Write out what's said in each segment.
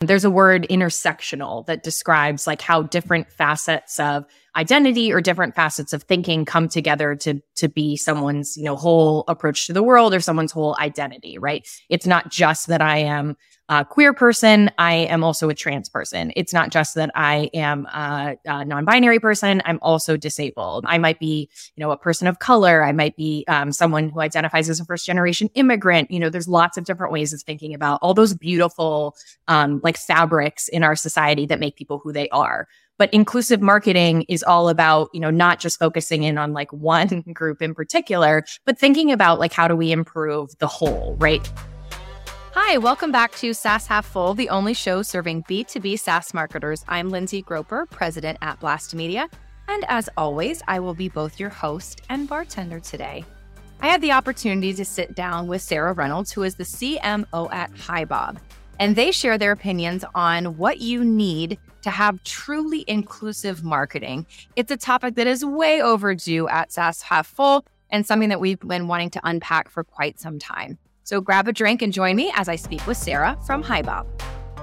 There's a word intersectional that describes like how different facets of identity or different facets of thinking come together to to be someone's, you know, whole approach to the world or someone's whole identity, right? It's not just that I am a queer person, I am also a trans person. It's not just that I am a, a non-binary person, I'm also disabled. I might be, you know, a person of color. I might be um, someone who identifies as a first-generation immigrant. You know, there's lots of different ways of thinking about all those beautiful, um, like fabrics in our society that make people who they are. But inclusive marketing is all about, you know, not just focusing in on like one group in particular, but thinking about like how do we improve the whole, right? Hi, welcome back to SaaS Half Full, the only show serving B2B SaaS marketers. I'm Lindsey Groepper, president at Blast Media. And as always, I will be both your host and bartender today. I had the opportunity to sit down with Sarah Reynolds, who is the CMO at HiBob, and they share their opinions on what you need to have truly inclusive marketing. It's a topic that is way overdue at SaaS Half Full and something that we've been wanting to unpack for quite some time. So grab a drink and join me as I speak with Sarah from HiBob.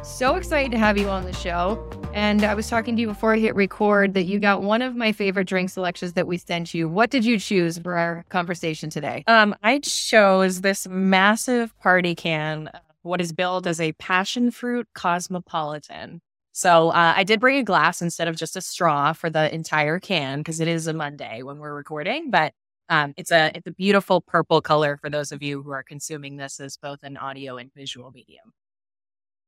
So excited to have you on the show. And I was talking to you before I hit record that you got one of my favorite drink selections that we sent you. What did you choose for our conversation today? Um, I chose this massive party can, what is billed as a passion fruit cosmopolitan. So uh, I did bring a glass instead of just a straw for the entire can because it is a Monday when we're recording. But um, it's a it's a beautiful purple color for those of you who are consuming this as both an audio and visual medium.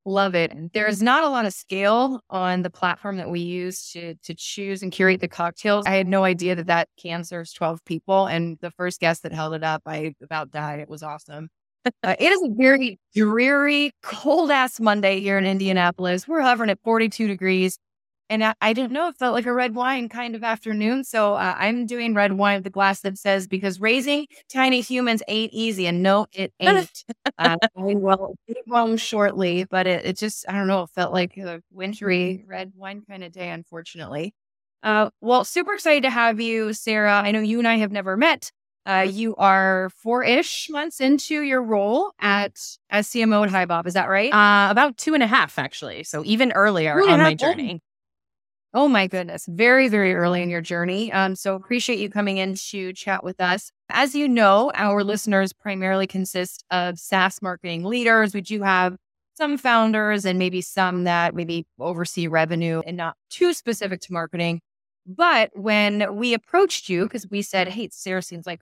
Love it. There's not a lot of scale on the platform that we use to to choose and curate the cocktails. I had no idea that that can serves 12 people, and the first guest that held it up, I about died. It was awesome. Uh, it is a very dreary, cold ass Monday here in Indianapolis. We're hovering at 42 degrees and I, I, didn't know it felt like a red wine kind of afternoon. So uh, I'm doing red wine with the glass that says because raising tiny humans ain't easy, and no, it ain't. uh, I will be home shortly, but it, it, just I don't know. It felt like a wintry red wine kind of day, unfortunately. Uh, well, super excited to have you, Sarah. I know you and I have never met. Uh, you are four-ish months into your role at as CMO at HiBob. Is that right? Uh, about two and a half, actually. So even earlier on my journey. Oh my goodness. Very, very early in your journey. Um, so appreciate you coming in to chat with us. As you know, our listeners primarily consist of SaaS marketing leaders. We do have some founders and maybe some that maybe oversee revenue and not too specific to marketing. But when we approached you, because we said, hey, Sarah seems like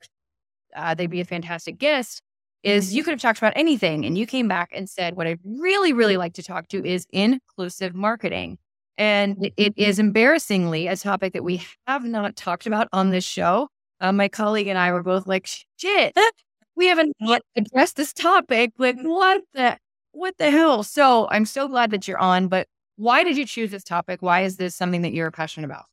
uh, they'd be a fantastic guest, is you could have talked about anything. And you came back and said, what I'd really, really like to talk to is inclusive marketing. And it is embarrassingly a topic that we have not talked about on this show. Uh, my colleague and I were both like, shit, we haven't addressed this topic. Like, what the, what the hell? So I'm so glad that you're on, but why did you choose this topic? Why is this something that you're passionate about?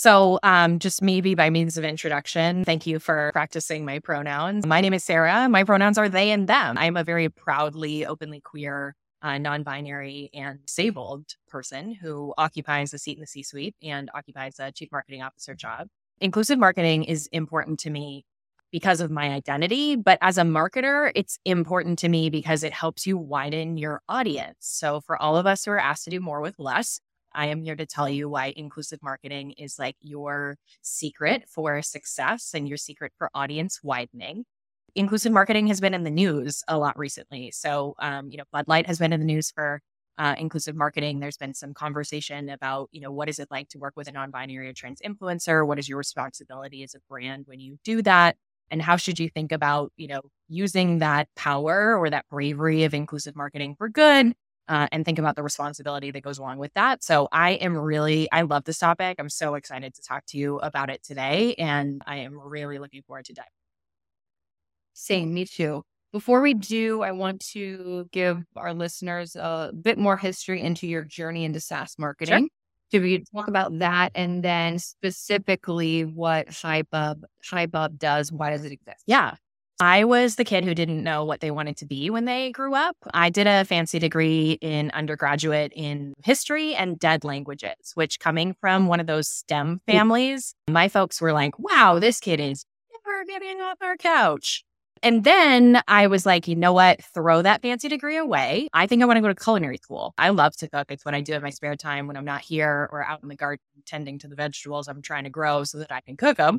So, um, just maybe by means of introduction, thank you for practicing my pronouns. My name is Sarah. My pronouns are they and them. I'm a very proudly, openly queer a non binary and disabled person who occupies a seat in the C suite and occupies a chief marketing officer job. Inclusive marketing is important to me because of my identity, but as a marketer, it's important to me because it helps you widen your audience. So, for all of us who are asked to do more with less, I am here to tell you why inclusive marketing is like your secret for success and your secret for audience widening inclusive marketing has been in the news a lot recently. So, um, you know, Bud Light has been in the news for uh, inclusive marketing. There's been some conversation about, you know, what is it like to work with a non-binary or trans influencer? What is your responsibility as a brand when you do that? And how should you think about, you know, using that power or that bravery of inclusive marketing for good? Uh, and think about the responsibility that goes along with that. So I am really, I love this topic. I'm so excited to talk to you about it today. And I am really looking forward to diving same, me too. Before we do, I want to give our listeners a bit more history into your journey into SaaS marketing. Sure. we talk about that and then specifically what HiBob HiBob does? Why does it exist? Yeah. I was the kid who didn't know what they wanted to be when they grew up. I did a fancy degree in undergraduate in history and dead languages, which coming from one of those STEM families, my folks were like, wow, this kid is never getting off our couch. And then I was like, you know what? Throw that fancy degree away. I think I want to go to culinary school. I love to cook. It's what I do in my spare time when I'm not here or out in the garden tending to the vegetables I'm trying to grow so that I can cook them.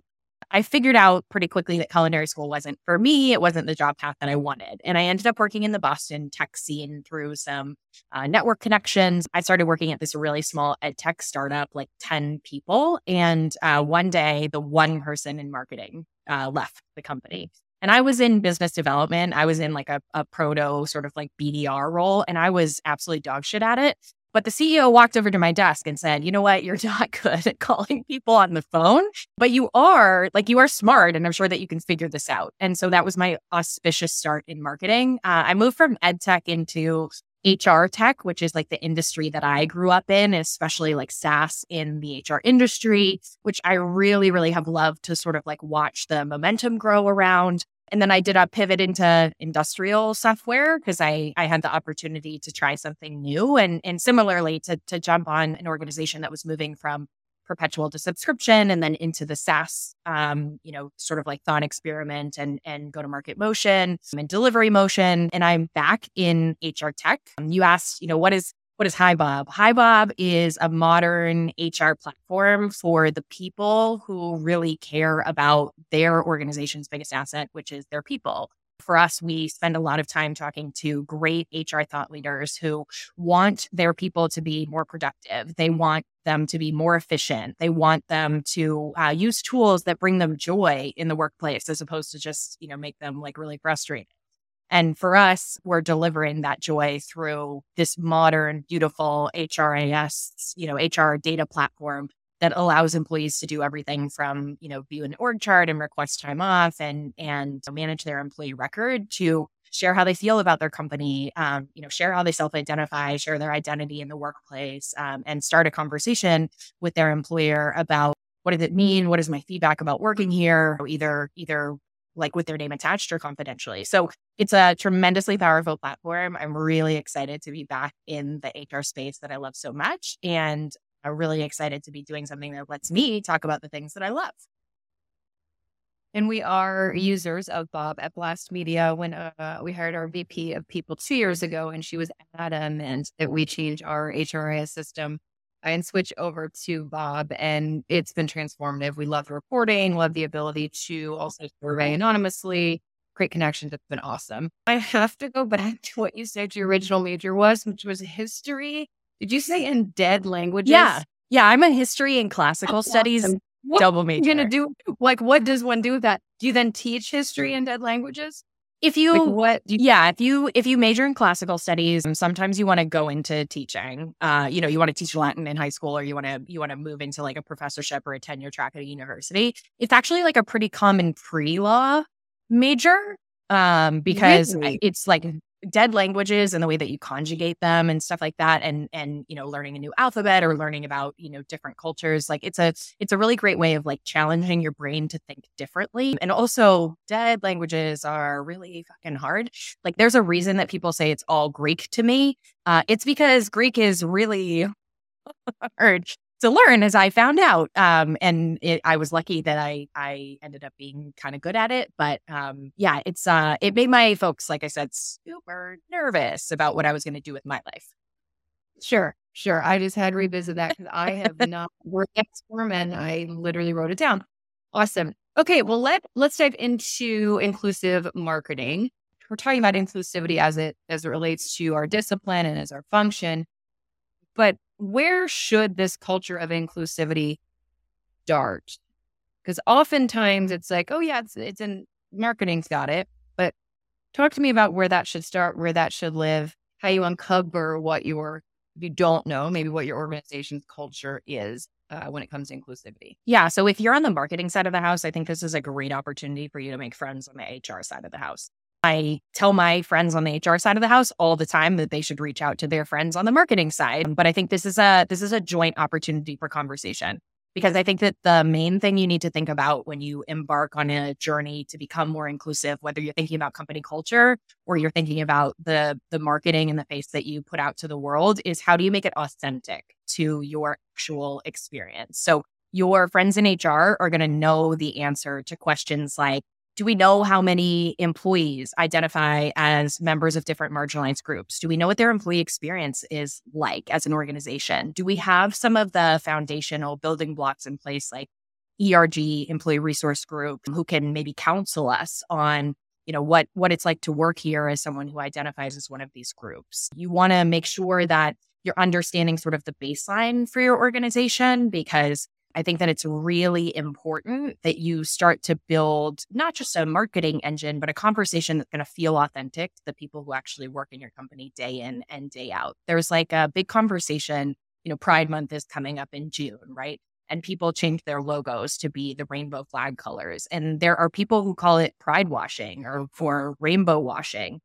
I figured out pretty quickly that culinary school wasn't for me. It wasn't the job path that I wanted. And I ended up working in the Boston tech scene through some uh, network connections. I started working at this really small ed tech startup, like 10 people. And uh, one day, the one person in marketing uh, left the company. And I was in business development. I was in like a, a proto sort of like BDR role, and I was absolutely dog shit at it. But the CEO walked over to my desk and said, You know what? You're not good at calling people on the phone, but you are like, you are smart. And I'm sure that you can figure this out. And so that was my auspicious start in marketing. Uh, I moved from ed tech into HR tech, which is like the industry that I grew up in, especially like SaaS in the HR industry, which I really, really have loved to sort of like watch the momentum grow around. And then I did a pivot into industrial software because I, I had the opportunity to try something new and, and similarly to, to jump on an organization that was moving from perpetual to subscription and then into the SaaS, um, you know, sort of like thought experiment and, and go to market motion and delivery motion. And I'm back in HR tech. You asked, you know, what is what is HiBob? HiBob is a modern HR platform for the people who really care about their organization's biggest asset, which is their people. For us, we spend a lot of time talking to great HR thought leaders who want their people to be more productive. They want them to be more efficient. They want them to uh, use tools that bring them joy in the workplace as opposed to just, you know, make them like really frustrated. And for us, we're delivering that joy through this modern, beautiful HRIS, you know, HR data platform that allows employees to do everything from, you know, view an org chart and request time off and and manage their employee record to share how they feel about their company, um, you know, share how they self-identify, share their identity in the workplace, um, and start a conversation with their employer about what does it mean? What is my feedback about working here? Either either like with their name attached or confidentially. So it's a tremendously powerful platform. I'm really excited to be back in the HR space that I love so much. And I'm really excited to be doing something that lets me talk about the things that I love. And we are users of Bob at Blast Media. When uh, we hired our VP of people two years ago, and she was Adam, and that we changed our HRIS system and switch over to Bob, and it's been transformative. We love the reporting, love the ability to also survey anonymously, create connections. It's been awesome. I have to go back to what you said your original major was, which was history. Did you say in dead languages? Yeah. Yeah. I'm a history and classical That's studies awesome. double major. You're gonna do like what does one do with that? Do you then teach history in dead languages? If you like what you, yeah if you if you major in classical studies sometimes you want to go into teaching uh you know you want to teach latin in high school or you want to you want to move into like a professorship or a tenure track at a university it's actually like a pretty common pre-law major um because really? it's like dead languages and the way that you conjugate them and stuff like that and and you know learning a new alphabet or learning about you know different cultures like it's a it's a really great way of like challenging your brain to think differently. And also dead languages are really fucking hard. Like there's a reason that people say it's all greek to me uh, it's because greek is really hard to learn as I found out. Um, and it, I was lucky that I I ended up being kind of good at it. But um, yeah, it's uh, it made my folks, like I said, super nervous about what I was going to do with my life. Sure, sure. I just had to revisit that because I have not worked at Storm and I literally wrote it down. Awesome. Okay, well let let's dive into inclusive marketing. We're talking about inclusivity as it as it relates to our discipline and as our function. But where should this culture of inclusivity start? Because oftentimes it's like, oh yeah, it's it's in marketing's got it, but talk to me about where that should start, where that should live, how you uncover what your if you don't know, maybe what your organization's culture is uh, when it comes to inclusivity. Yeah. So if you're on the marketing side of the house, I think this is a great opportunity for you to make friends on the HR side of the house. I tell my friends on the HR side of the house all the time that they should reach out to their friends on the marketing side. But I think this is a this is a joint opportunity for conversation because I think that the main thing you need to think about when you embark on a journey to become more inclusive, whether you're thinking about company culture or you're thinking about the the marketing and the face that you put out to the world, is how do you make it authentic to your actual experience? So your friends in HR are going to know the answer to questions like Do we know how many employees identify as members of different marginalized groups? Do we know what their employee experience is like as an organization? Do we have some of the foundational building blocks in place, like ERG, Employee Resource Group, who can maybe counsel us on you know what what it's like to work here as someone who identifies as one of these groups you want to make sure that you're understanding sort of the baseline for your organization because I think that it's really important that you start to build not just a marketing engine, but a conversation that's going to feel authentic to the people who actually work in your company day in and day out. There's like a big conversation, you know, Pride Month is coming up in June, right? And people change their logos to be the rainbow flag colors. And there are people who call it pride washing or for rainbow washing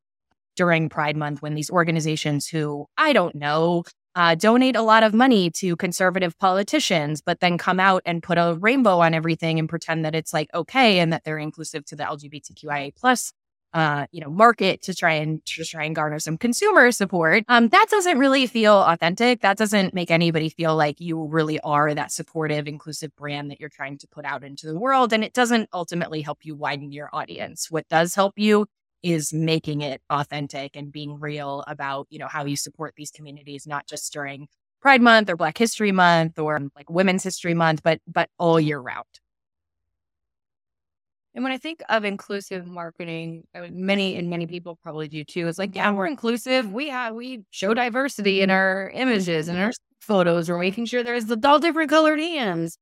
during Pride Month when these organizations who I don't know uh, donate a lot of money to conservative politicians, but then come out and put a rainbow on everything and pretend that it's like okay and that they're inclusive to the LGBTQIA plus uh, you know, market to try and to try and garner some consumer support. Um, that doesn't really feel authentic. That doesn't make anybody feel like you really are that supportive, inclusive brand that you're trying to put out into the world. And it doesn't ultimately help you widen your audience. What does help you is making it authentic and being real about, you know, how you support these communities, not just during Pride Month or Black History Month or um, like Women's History Month, but but all year round. And when I think of inclusive marketing, many and many people probably do too. It's like, yeah, we're inclusive. We have we show diversity in our images and our photos. We're making sure there's all different colored hands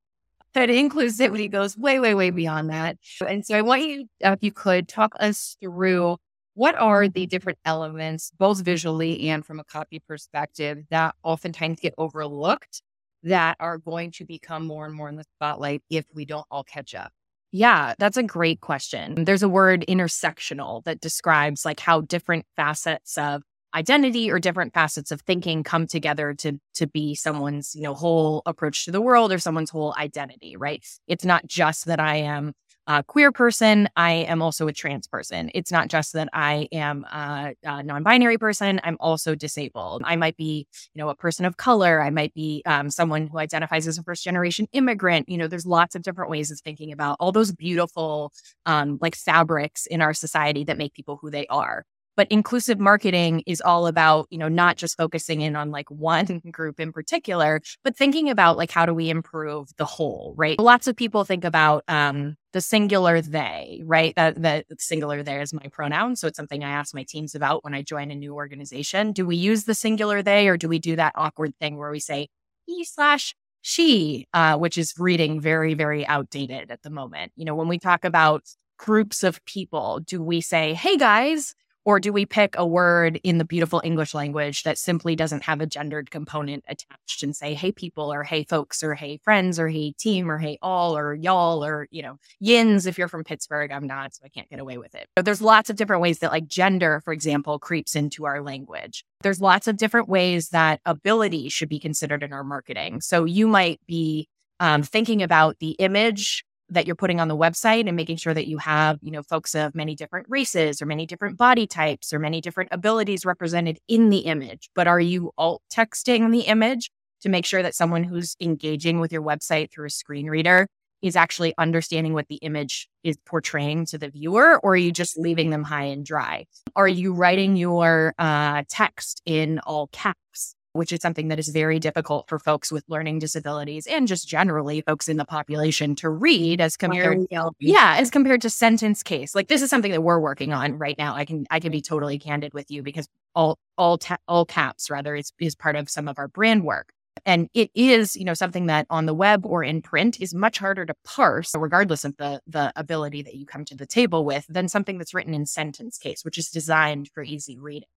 that inclusivity goes way, way, way beyond that. And so I want you, if you could, talk us through what are the different elements, both visually and from a copy perspective, that oftentimes get overlooked that are going to become more and more in the spotlight if we don't all catch up? Yeah, that's a great question. There's a word intersectional that describes like how different facets of identity or different facets of thinking come together to to be someone's you know whole approach to the world or someone's whole identity right? It's not just that i am a queer person i am also a trans person. It's not just that i am a, a non-binary person i'm also disabled. I might be you know a person of color i might be um, someone who identifies as a first generation immigrant. You know there's lots of different ways of thinking about all those beautiful um, like fabrics in our society that make people who they are but inclusive marketing is all about you know not just focusing in on like one group in particular but thinking about like how do we improve the whole right? Lots of people think about um the singular they right? That the singular there is my pronoun so it's something i ask my teams about when i join a new organization. Do we use the singular they or do we do that awkward thing where we say he slash she uh, which is reading very very outdated at the moment. You know when we talk about groups of people do we say hey guys or do we pick a word in the beautiful English language that simply doesn't have a gendered component attached and say, hey, people, or hey, folks, or hey, friends, or hey, team, or hey, all, or y'all, or, you know, yins if you're from Pittsburgh? I'm not, so I can't get away with it. So there's lots of different ways that, like, gender, for example, creeps into our language. There's lots of different ways that ability should be considered in our marketing. So you might be um, thinking about the image that you're putting on the website and making sure that you have, you know, folks of many different races or many different body types or many different abilities represented in the image. But are you alt texting the image to make sure that someone who's engaging with your website through a screen reader is actually understanding what the image is portraying to the viewer, or are you just leaving them high and dry? Are you writing your uh, text in all caps? Which is something that is very difficult for folks with learning disabilities and just generally folks in the population to read as compared yeah as compared to sentence case. Like this is something that we're working on right now. I can i can be totally candid with you because all all ta- all caps rather is is part of some of our brand work. And it is you know something that on the web or in print is much harder to parse regardless of the the ability that you come to the table with than something that's written in sentence case which is designed for easy reading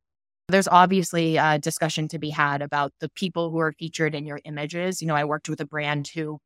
there's obviously a discussion to be had about the people who are featured in your images. You know, I worked with a brand who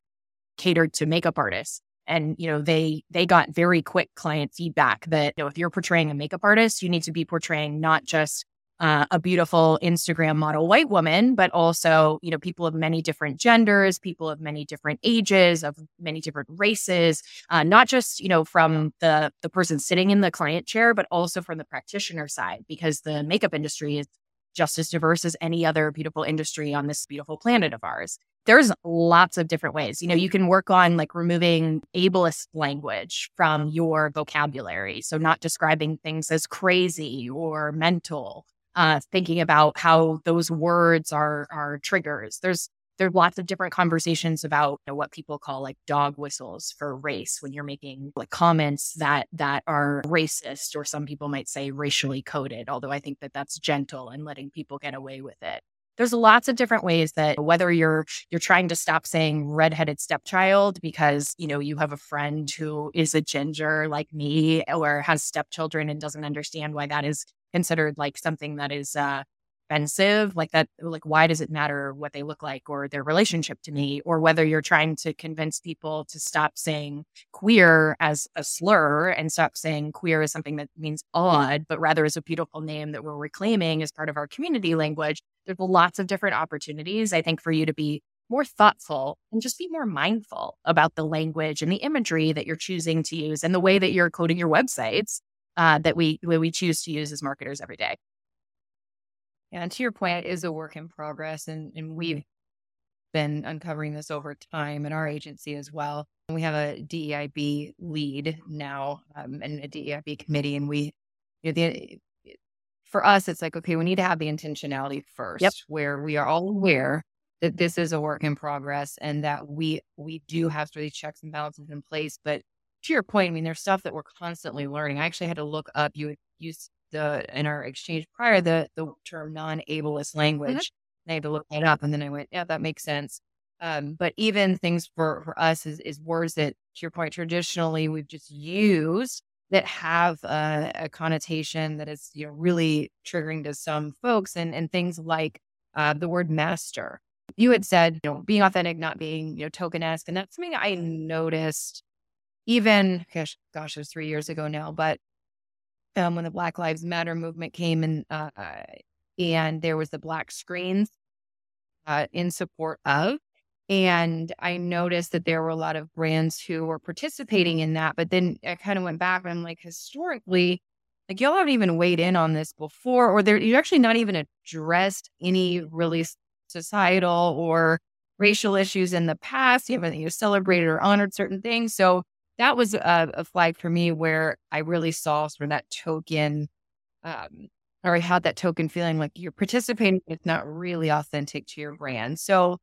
catered to makeup artists and you know they they got very quick client feedback that you know if you're portraying a makeup artist you need to be portraying not just uh, a beautiful Instagram model white woman, but also, you know, people of many different genders, people of many different ages, of many different races, uh, not just, you know, from the the person sitting in the client chair, but also from the practitioner side, because the makeup industry is just as diverse as any other beautiful industry on this beautiful planet of ours. There's lots of different ways. You know, you can work on like removing ableist language from your vocabulary. So, not describing things as crazy or mental, uh, thinking about how those words are, are triggers. There's there's lots of different conversations about you know, what people call like dog whistles for race when you're making like comments that that are racist or some people might say racially coded although i think that that's gentle and letting people get away with it there's lots of different ways that whether you're you're trying to stop saying redheaded stepchild because you know you have a friend who is a ginger like me or has stepchildren and doesn't understand why that is considered like something that is uh, expensive like that like why does it matter what they look like or their relationship to me? Or whether you're trying to convince people to stop saying queer as a slur and stop saying queer as something that means odd but rather as a beautiful name that we're reclaiming as part of our community language? There's lots of different opportunities i think for you to be more thoughtful and just be more mindful about the language and the imagery that you're choosing to use and the way that you're coding your websites uh, that we we choose to use as marketers every day. Yeah, and to your point, it is a work in progress, and and we've been uncovering this over time in our agency as well. We have a DEIB lead now um, and a DEIB committee, and we, you know, the, for us, it's like okay, we need to have the intentionality first, yep. where we are all aware that this is a work in progress and that we we do have sort of these checks and balances in place. But to your point, I mean, there's stuff that we're constantly learning. I actually had to look up. You used the in our exchange prior the the term non-ableist mm-hmm. language. Mm-hmm. I had to look that up, and then I went, yeah, that makes sense. Um, but even things for for us is is words that, to your point, traditionally we've just used that have a, a connotation that is you know really triggering to some folks, and and things like uh, the word master. You had said, you know, being authentic, not being you know token-esque, and that's something I noticed even gosh, gosh, it was three years ago now, but um, when the Black Lives Matter movement came and uh, and there was the black screens uh, in support of. And I noticed that there were a lot of brands who were participating in that. But then I kind of went back and I'm like, historically, like y'all haven't even weighed in on this before, or there you actually not even addressed any really societal or racial issues in the past. You haven't you celebrated or honored certain things. So that was a, a, flag for me where I really saw sort of that token, um, or I had that token feeling like you're participating, it's not really authentic to your brand. So,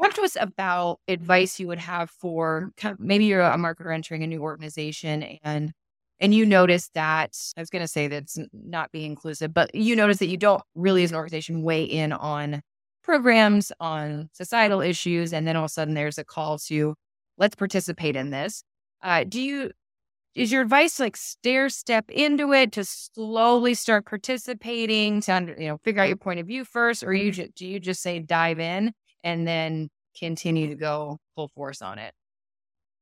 talk to us about advice you would have for kind of, maybe you're a marketer entering a new organization and and you notice that I was going to say that's not being inclusive, but you notice that you don't really, as an organization, weigh in on programs, on societal issues, and then all of a sudden there's a call to let's participate in this. Uh, do you is your advice like stair step into it to slowly start participating to under, you know figure out your point of view first, or you just, do you just say dive in and then continue to go full force on it?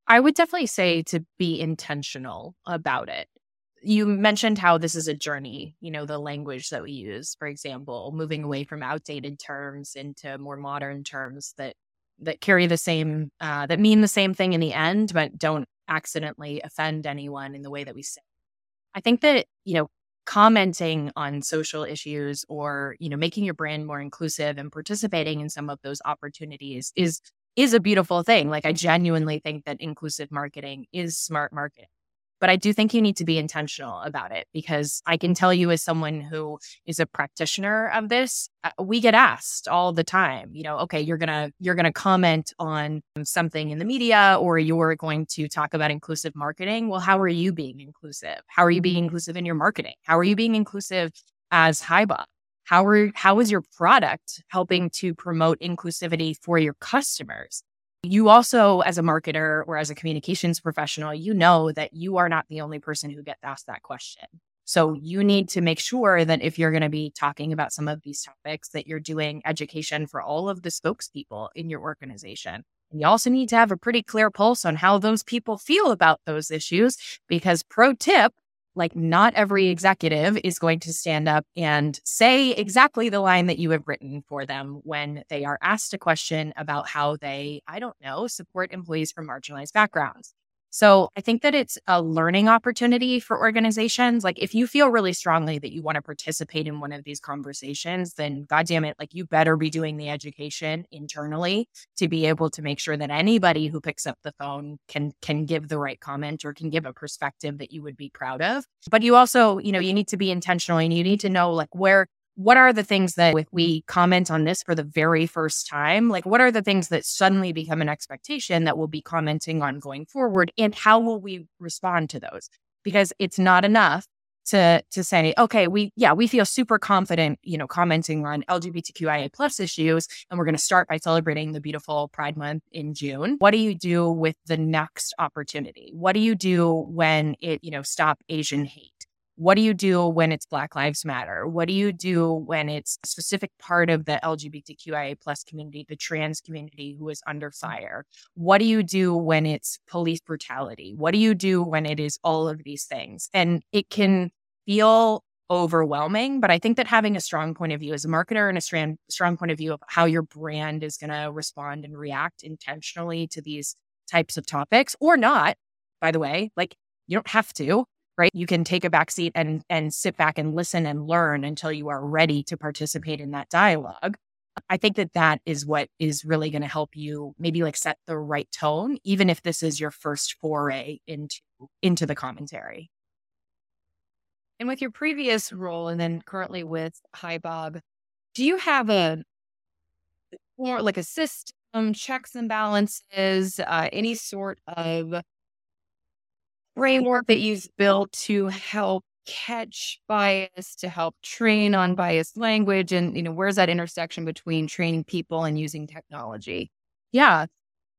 I would definitely say to be intentional about it. You mentioned how this is a journey, you know, the language that we use, for example, moving away from outdated terms into more modern terms that that carry the same uh, that mean the same thing in the end but don't accidentally offend anyone in the way that we say. I think that, you know, commenting on social issues or, you know, making your brand more inclusive and participating in some of those opportunities is is a beautiful thing. Like I genuinely think that inclusive marketing is smart marketing. But I do think you need to be intentional about it because I can tell you, as someone who is a practitioner of this, uh, we get asked all the time, you know, okay, you're gonna you're gonna comment on something in the media, or you're going to talk about inclusive marketing. Well, how are you being inclusive? How are you being inclusive in your marketing? How are you being inclusive as HiBob? How are how is your product helping to promote inclusivity for your customers? You also, as a marketer or as a communications professional, you know that you are not the only person who gets asked that question. So you need to make sure that if you're going to be talking about some of these topics, that you're doing education for all of the spokespeople in your organization. And you also need to have a pretty clear pulse on how those people feel about those issues. Because, pro tip, like not every executive is going to stand up and say exactly the line that you have written for them when they are asked a question about how they, I don't know, support employees from marginalized backgrounds. So I think that it's a learning opportunity for organizations. Like if you feel really strongly that you want to participate in one of these conversations, then goddamn it, like you better be doing the education internally to be able to make sure that anybody who picks up the phone can can give the right comment or can give a perspective that you would be proud of. But you also, you know, you need to be intentional and you need to know like where what are the things that if we comment on this for the very first time like what are the things that suddenly become an expectation that we'll be commenting on going forward and how will we respond to those? Because it's not enough to to say okay we yeah we feel super confident you know commenting on lgbtqia plus issues and we're going to start by celebrating the beautiful pride month in june. What do you do with the next opportunity? What do you do when it you know stop asian hate what do you do when it's Black Lives Matter? What do you do when it's a specific part of the LGBTQIA plus community, the trans community who is under fire? What do you do when it's police brutality? What do you do when it is all of these things? And it can feel overwhelming, but I think that having a strong point of view as a marketer and a strong, strong point of view of how your brand is going to respond and react intentionally to these types of topics or not, by the way, like you don't have to right? You can take a back seat and and sit back and listen and learn until you are ready to participate in that dialogue. I think that that is what is really going to help you maybe like set the right tone, even if this is your first foray into into the commentary. And with your previous role, and then currently with HiBob, do you have a more like a system, checks and balances, uh, any sort of framework that you've built to help catch bias, to help train on biased language? And, you know, where's that intersection between training people and using technology? Yeah.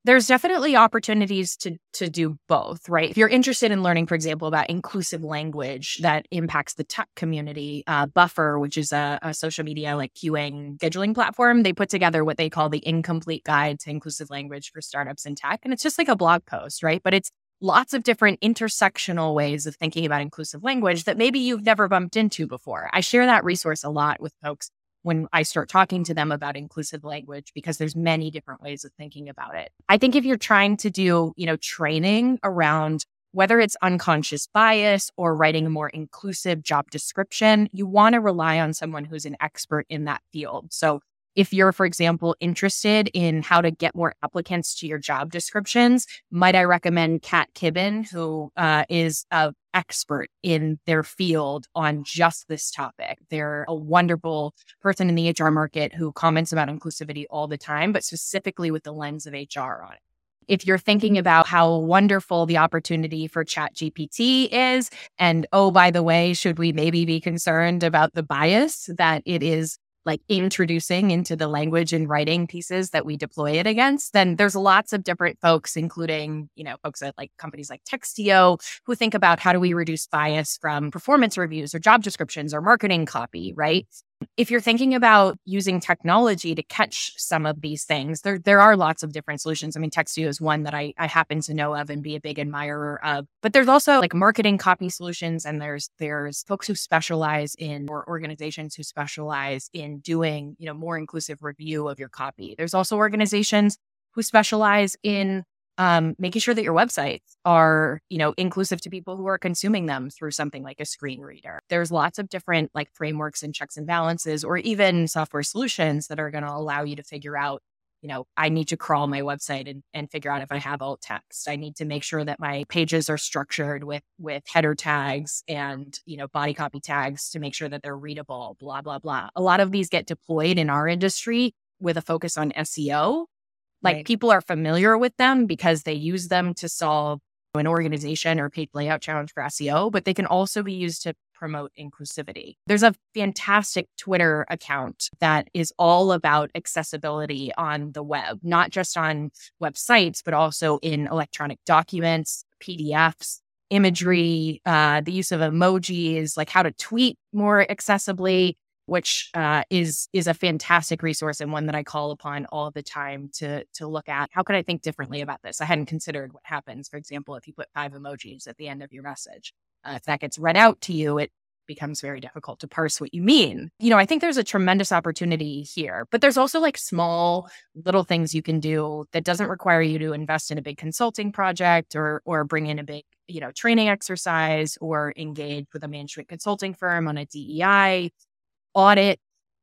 There's definitely opportunities to to do both, right? If you're interested in learning, for example, about inclusive language that impacts the tech community, uh, Buffer, which is a, a social media like queuing scheduling platform, they put together what they call the incomplete guide to inclusive language for startups in tech, and it's just like a blog post, right? But it's lots of different intersectional ways of thinking about inclusive language that maybe you've never bumped into before. I share that resource a lot with folks when I start talking to them about inclusive language because there's many different ways of thinking about it. I think if you're trying to do, you know, training around whether it's unconscious bias or writing a more inclusive job description, you want to rely on someone who's an expert in that field. So if you're, for example, interested in how to get more applicants to your job descriptions, might I recommend Kat Kibben, who uh, is an expert in their field on just this topic. They're a wonderful person in the HR market who comments about inclusivity all the time, but specifically with the lens of HR on it if you're thinking about how wonderful the opportunity for chat gpt is and oh by the way should we maybe be concerned about the bias that it is like introducing into the language and writing pieces that we deploy it against, then there's lots of different folks, including, you know, folks at like companies like Textio who think about how do we reduce bias from performance reviews or job descriptions or marketing copy, right? If you're thinking about using technology to catch some of these things, there there are lots of different solutions. I mean, Textio is one that I, I happen to know of and be a big admirer of. But there's also like marketing copy solutions, and there's there's folks who specialize in or organizations who specialize in doing you know more inclusive review of your copy. There's also organizations who specialize in um, making sure that your websites are, you know, inclusive to people who are consuming them through something like a screen reader. There's lots of different like frameworks and checks and balances, or even software solutions that are going to allow you to figure out, you know, I need to crawl my website and, and figure out if I have alt text. I need to make sure that my pages are structured with with header tags and, you know, body copy tags to make sure that they're readable, blah, blah, blah. A lot of these get deployed in our industry with a focus on SEO like right. people are familiar with them because they use them to solve an organization or page layout challenge for SEO, but they can also be used to promote inclusivity. There's a fantastic Twitter account that is all about accessibility on the web, not just on websites, but also in electronic documents, PDFs, imagery, uh, the use of emojis, like how to tweet more accessibly which uh, is is a fantastic resource and one that I call upon all the time to to look at. How could I think differently about this? I hadn't considered what happens, for example, if you put five emojis at the end of your message. Uh, if that gets read out to you, it becomes very difficult to parse what you mean. You know, I think there's a tremendous opportunity here, but there's also like small little things you can do that doesn't require you to invest in a big consulting project or or bring in a big, you know, training exercise or engage with a management consulting firm on a DEI audit.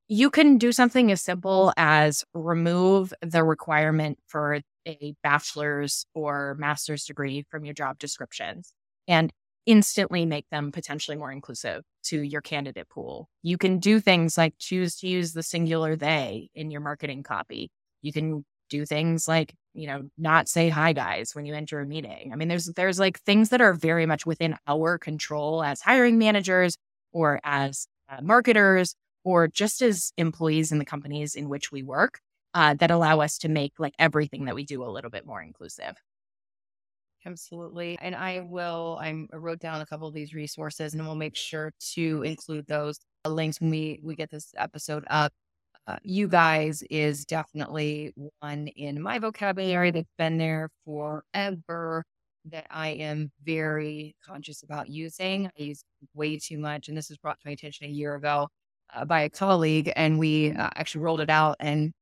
You can do something as simple as remove the requirement for a bachelor's or master's degree from your job descriptions and instantly make them potentially more inclusive to your candidate pool. You can do things like choose to use the singular they in your marketing copy. You can do things like, you know, not say hi guys when you enter a meeting. I mean, there's there's like things that are very much within our control as hiring managers or as uh, marketers or just as employees in the companies in which we work uh, that allow us to make like everything that we do a little bit more inclusive. Absolutely. And I will, I'm, I wrote down a couple of these resources and we'll make sure to include those links when we, we get this episode up. Uh, you guys is definitely one in my vocabulary that's been there forever that I am very conscious about using. I use way too much. And this was brought to my attention a year ago uh, by a colleague. And we uh, actually rolled it out and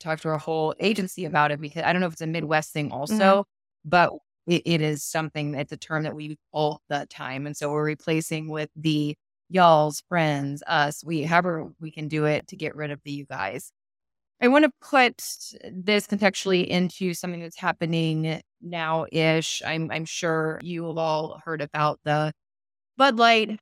talked to our whole agency about it because I don't know if it's a Midwest thing also, mm-hmm. but it, it is something that's a term that we use all the time. And so we're replacing with the y'all's, friends, us, we, however we can do it to get rid of the you guys. I want to put this contextually into something that's happening now ish. I'm, I'm sure you have all heard about the Bud Light.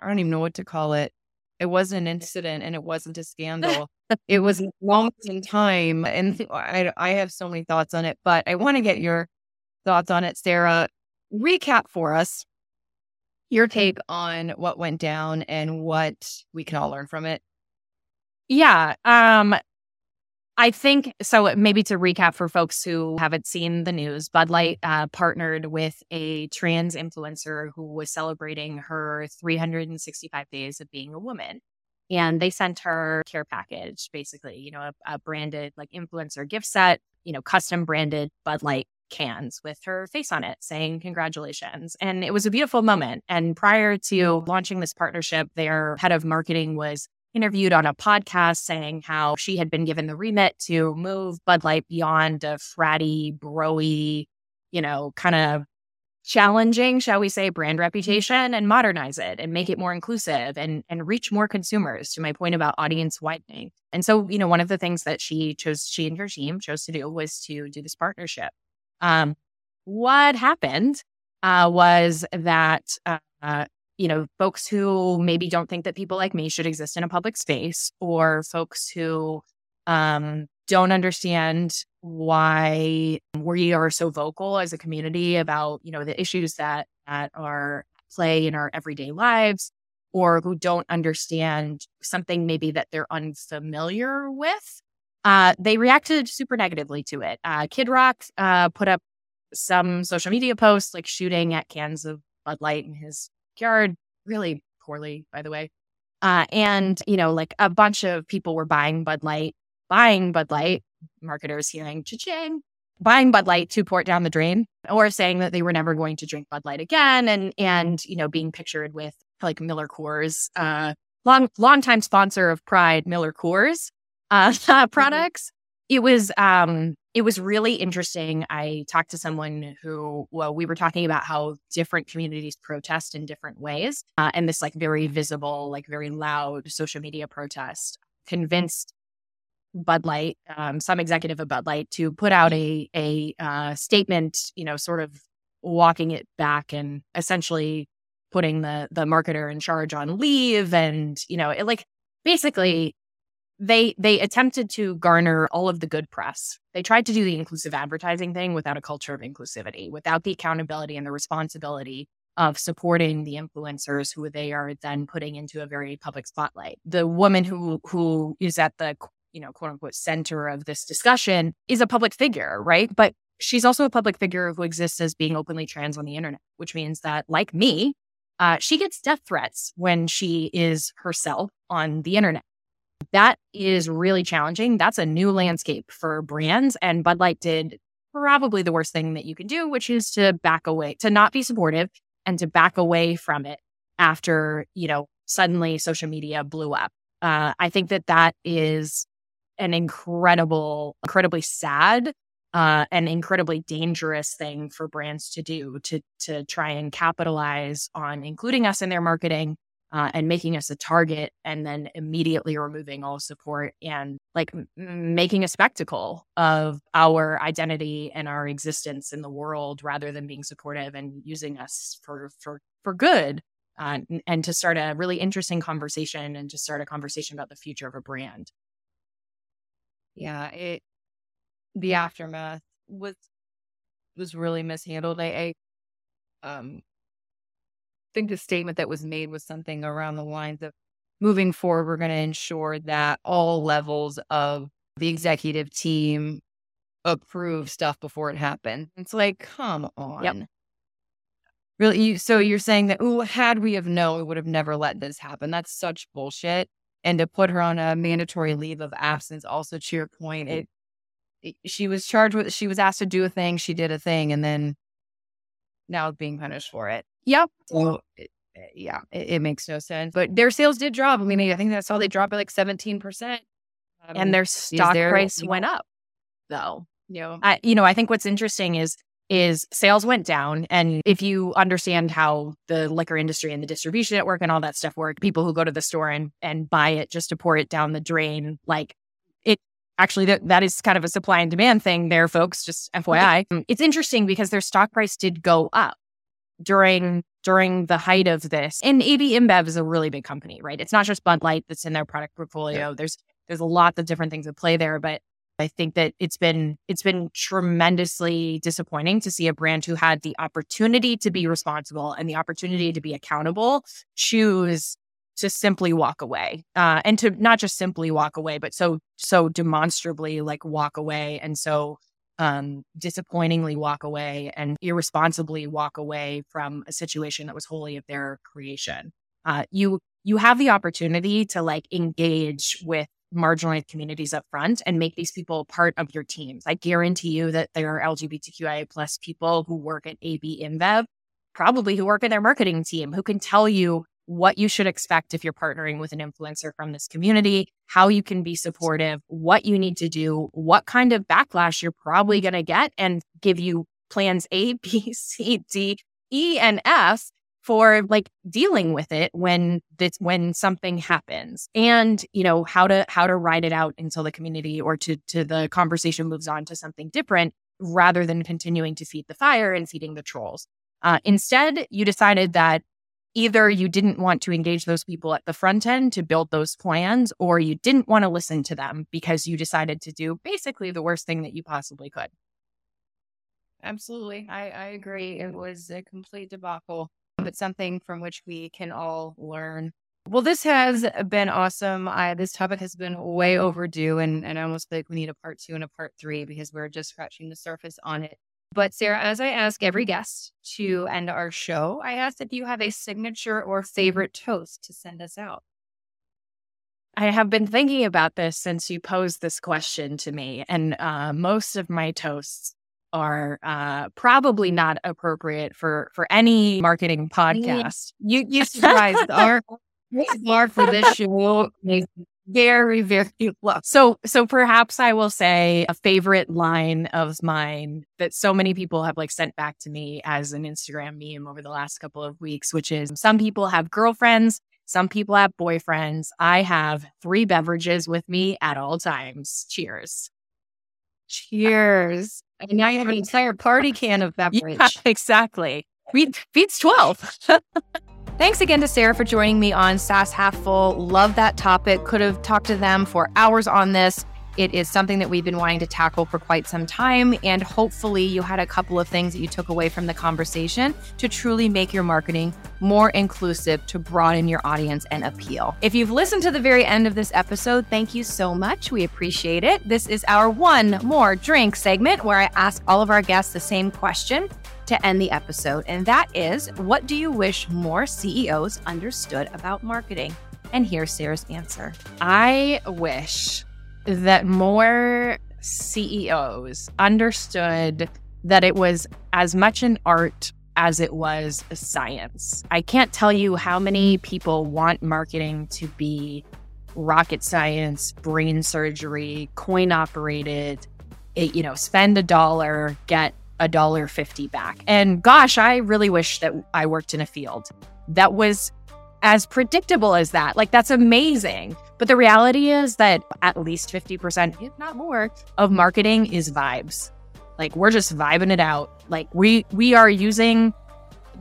I don't even know what to call it. It wasn't an incident and it wasn't a scandal. it was long in time. And I, I have so many thoughts on it, but I want to get your thoughts on it, Sarah. Recap for us your take on what went down and what we can all learn from it. Yeah. Um, I think so. Maybe to recap for folks who haven't seen the news, Bud Light uh, partnered with a trans influencer who was celebrating her 365 days of being a woman. And they sent her care package, basically, you know, a, a branded like influencer gift set, you know, custom branded Bud Light cans with her face on it saying congratulations. And it was a beautiful moment. And prior to launching this partnership, their head of marketing was interviewed on a podcast saying how she had been given the remit to move Bud Light beyond a fratty, broy, you know, kind of challenging, shall we say, brand reputation and modernize it and make it more inclusive and and reach more consumers to my point about audience widening. And so, you know, one of the things that she chose, she and her team chose to do was to do this partnership. Um, what happened uh, was that, uh, you know, folks who maybe don't think that people like me should exist in a public space or folks who um, don't understand why we are so vocal as a community about, you know, the issues that, that are play in our everyday lives or who don't understand something maybe that they're unfamiliar with uh, they reacted super negatively to it. Uh, Kid Rock uh, put up some social media posts, like shooting at cans of Bud Light in his yard, really poorly, by the way. Uh, and, you know, like a bunch of people were buying Bud Light, buying Bud Light, marketers hearing cha-ching, buying Bud Light to pour it down the drain, or saying that they were never going to drink Bud Light again, and and you know, being pictured with like Miller Coors, uh, long long time sponsor of Pride, Miller Coors, uh, products. It was um, it was really interesting. I talked to someone who, well, we were talking about how different communities protest in different ways, uh, and this like very visible, like very loud social media protest convinced Bud Light, um, some executive of Bud Light, to put out a a uh, statement, you know, sort of walking it back and essentially putting the the marketer in charge on leave, and you know, it like basically they they attempted to garner all of the good press. They tried to do the inclusive advertising thing without a culture of inclusivity, without the accountability and the responsibility of supporting the influencers who they are then putting into a very public spotlight. The woman who who is at the you know quote unquote center of this discussion is a public figure, right? But she's also a public figure who exists as being openly trans on the internet, which means that like me, uh, she gets death threats when she is herself on the internet. That is really challenging. That's a new landscape for brands. And Bud Light did probably the worst thing that you can do, which is to back away, to not be supportive and to back away from it after, you know, suddenly social media blew up. Uh, I think that that is an incredible, incredibly sad uh, an incredibly dangerous thing for brands to do to to try and capitalize on including us in their marketing uh, and making us a target and then immediately removing all support and like m- making a spectacle of our identity and our existence in the world rather than being supportive and using us for for for good uh, and, and to start a really interesting conversation and to start a conversation about the future of a brand yeah it the aftermath was was really mishandled. I, I um think the statement that was made was something around the lines of moving forward, we're going to ensure that all levels of the executive team approve stuff before it happens. It's like, come on. Yep. Really? You, so you're saying that, oh, had we have known, we would have never let this happen. That's such bullshit. And to put her on a mandatory leave of absence, also to your point, it she was charged with she was asked to do a thing she did a thing and then now being punished for it. Yep. So it, yeah it, it, makes no sense. But their sales did drop. I mean i think that's all they dropped by like 17% um, and their stock price went up though. You know I, you know i think what's interesting is is sales went down. And if you understand how the liquor industry and the distribution network and all that stuff work people who go to the store and and buy it just to pour it down the drain like actually that, that is kind of a supply and demand thing there folks just fyi um, it's interesting because their stock price did go up during during the height of this. And ab inbev is a really big company right? It's not just bud light that's in their product portfolio. Yeah. there's there's a lot of different things at play there but i think that it's been it's been tremendously disappointing to see a brand who had the opportunity to be responsible and the opportunity to be accountable choose to simply walk away uh, and to not just simply walk away but so so demonstrably like walk away and so um, disappointingly walk away and irresponsibly walk away from a situation that was wholly of their creation. Uh, you you have the opportunity to like engage with marginalized communities up front and make these people part of your teams i guarantee you that there are lgbtqia plus people who work at ab inbev probably who work in their marketing team who can tell you what you should expect if you're partnering with an influencer from this community, how you can be supportive, what you need to do, what kind of backlash you're probably going to get, and give you plans A, B, C, D, E, and F for like dealing with it when this when something happens. And you know how to how to ride it out until the community or to to the conversation moves on to something different rather than continuing to feed the fire and feeding the trolls. Uh, instead you decided that either you didn't want to engage those people at the front end to build those plans, or you didn't want to listen to them because you decided to do basically the worst thing that you possibly could. Absolutely. I, I agree. It was a complete debacle, but something from which we can all learn. Well, this has been awesome. I, this topic has been way overdue, and, and I almost feel like we need a part two and a part three because we're just scratching the surface on it. But Sarah, as I ask every guest to end our show, I ask if you have a signature or favorite toast to send us out. I have been thinking about this since you posed this question to me, and uh, most of my toasts are uh, probably not appropriate for for any marketing podcast. You you surprised our bar for this show very, very low. So, so perhaps I will say a favorite line of mine that so many people have like sent back to me as an Instagram meme over the last couple of weeks, which is some people have girlfriends, some people have boyfriends. I have three beverages with me at all times. Cheers. Cheers. And now you have an entire party can of beverage. Yeah, exactly. Beats 12. Thanks again to Sarah for joining me on SaaS Half Full. Love that topic. Could have talked to them for hours on this. It is something that we've been wanting to tackle for quite some time. And hopefully, you had a couple of things that you took away from the conversation to truly make your marketing more inclusive to broaden your audience and appeal. If you've listened to the very end of this episode, thank you so much. We appreciate it. This is our one more drink segment where I ask all of our guests the same question to end the episode, and that is what do you wish more CEOs understood about marketing? And here's Sarah's answer I wish that more CEOs understood that it was as much an art as it was a science. I can't tell you how many people want marketing to be rocket science, brain surgery, coin operated, you know, spend a dollar, get a dollar 50 back. And gosh, I really wish that I worked in a field that was as predictable as that. Like, that's amazing. But the reality is that at least 50%, if not more, of marketing is vibes. Like, we're just vibing it out. Like, we we are using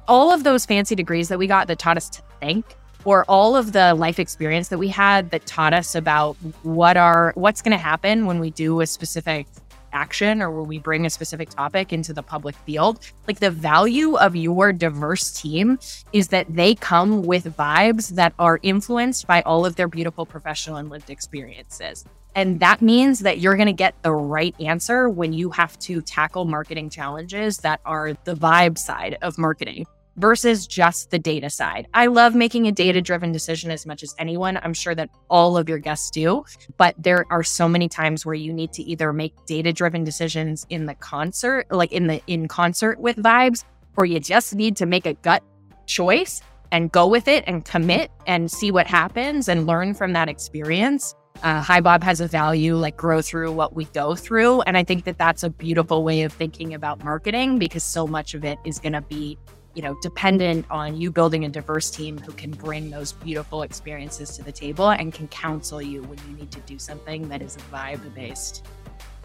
all of those fancy degrees that we got that taught us to think or all of the life experience that we had that taught us about what are what's going to happen when we do a specific action or where we bring a specific topic into the public field, like the value of your diverse team is that they come with vibes that are influenced by all of their beautiful professional and lived experiences. And that means that you're going to get the right answer when you have to tackle marketing challenges that are the vibe side of marketing versus just the data side. I love making a data driven decision as much as anyone. I'm sure that all of your guests do, but there are so many times where you need to either make data driven decisions in the concert, like in the in concert with vibes, or you just need to make a gut choice and go with it and commit and see what happens and learn from that experience. Uh, HiBob has a value like grow through what we go through. And I think that that's a beautiful way of thinking about marketing because so much of it is going to be you know, dependent on you building a diverse team who can bring those beautiful experiences to the table and can counsel you when you need to do something that is vibe based.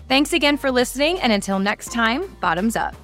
Thanks again for listening. And until next time, bottoms up.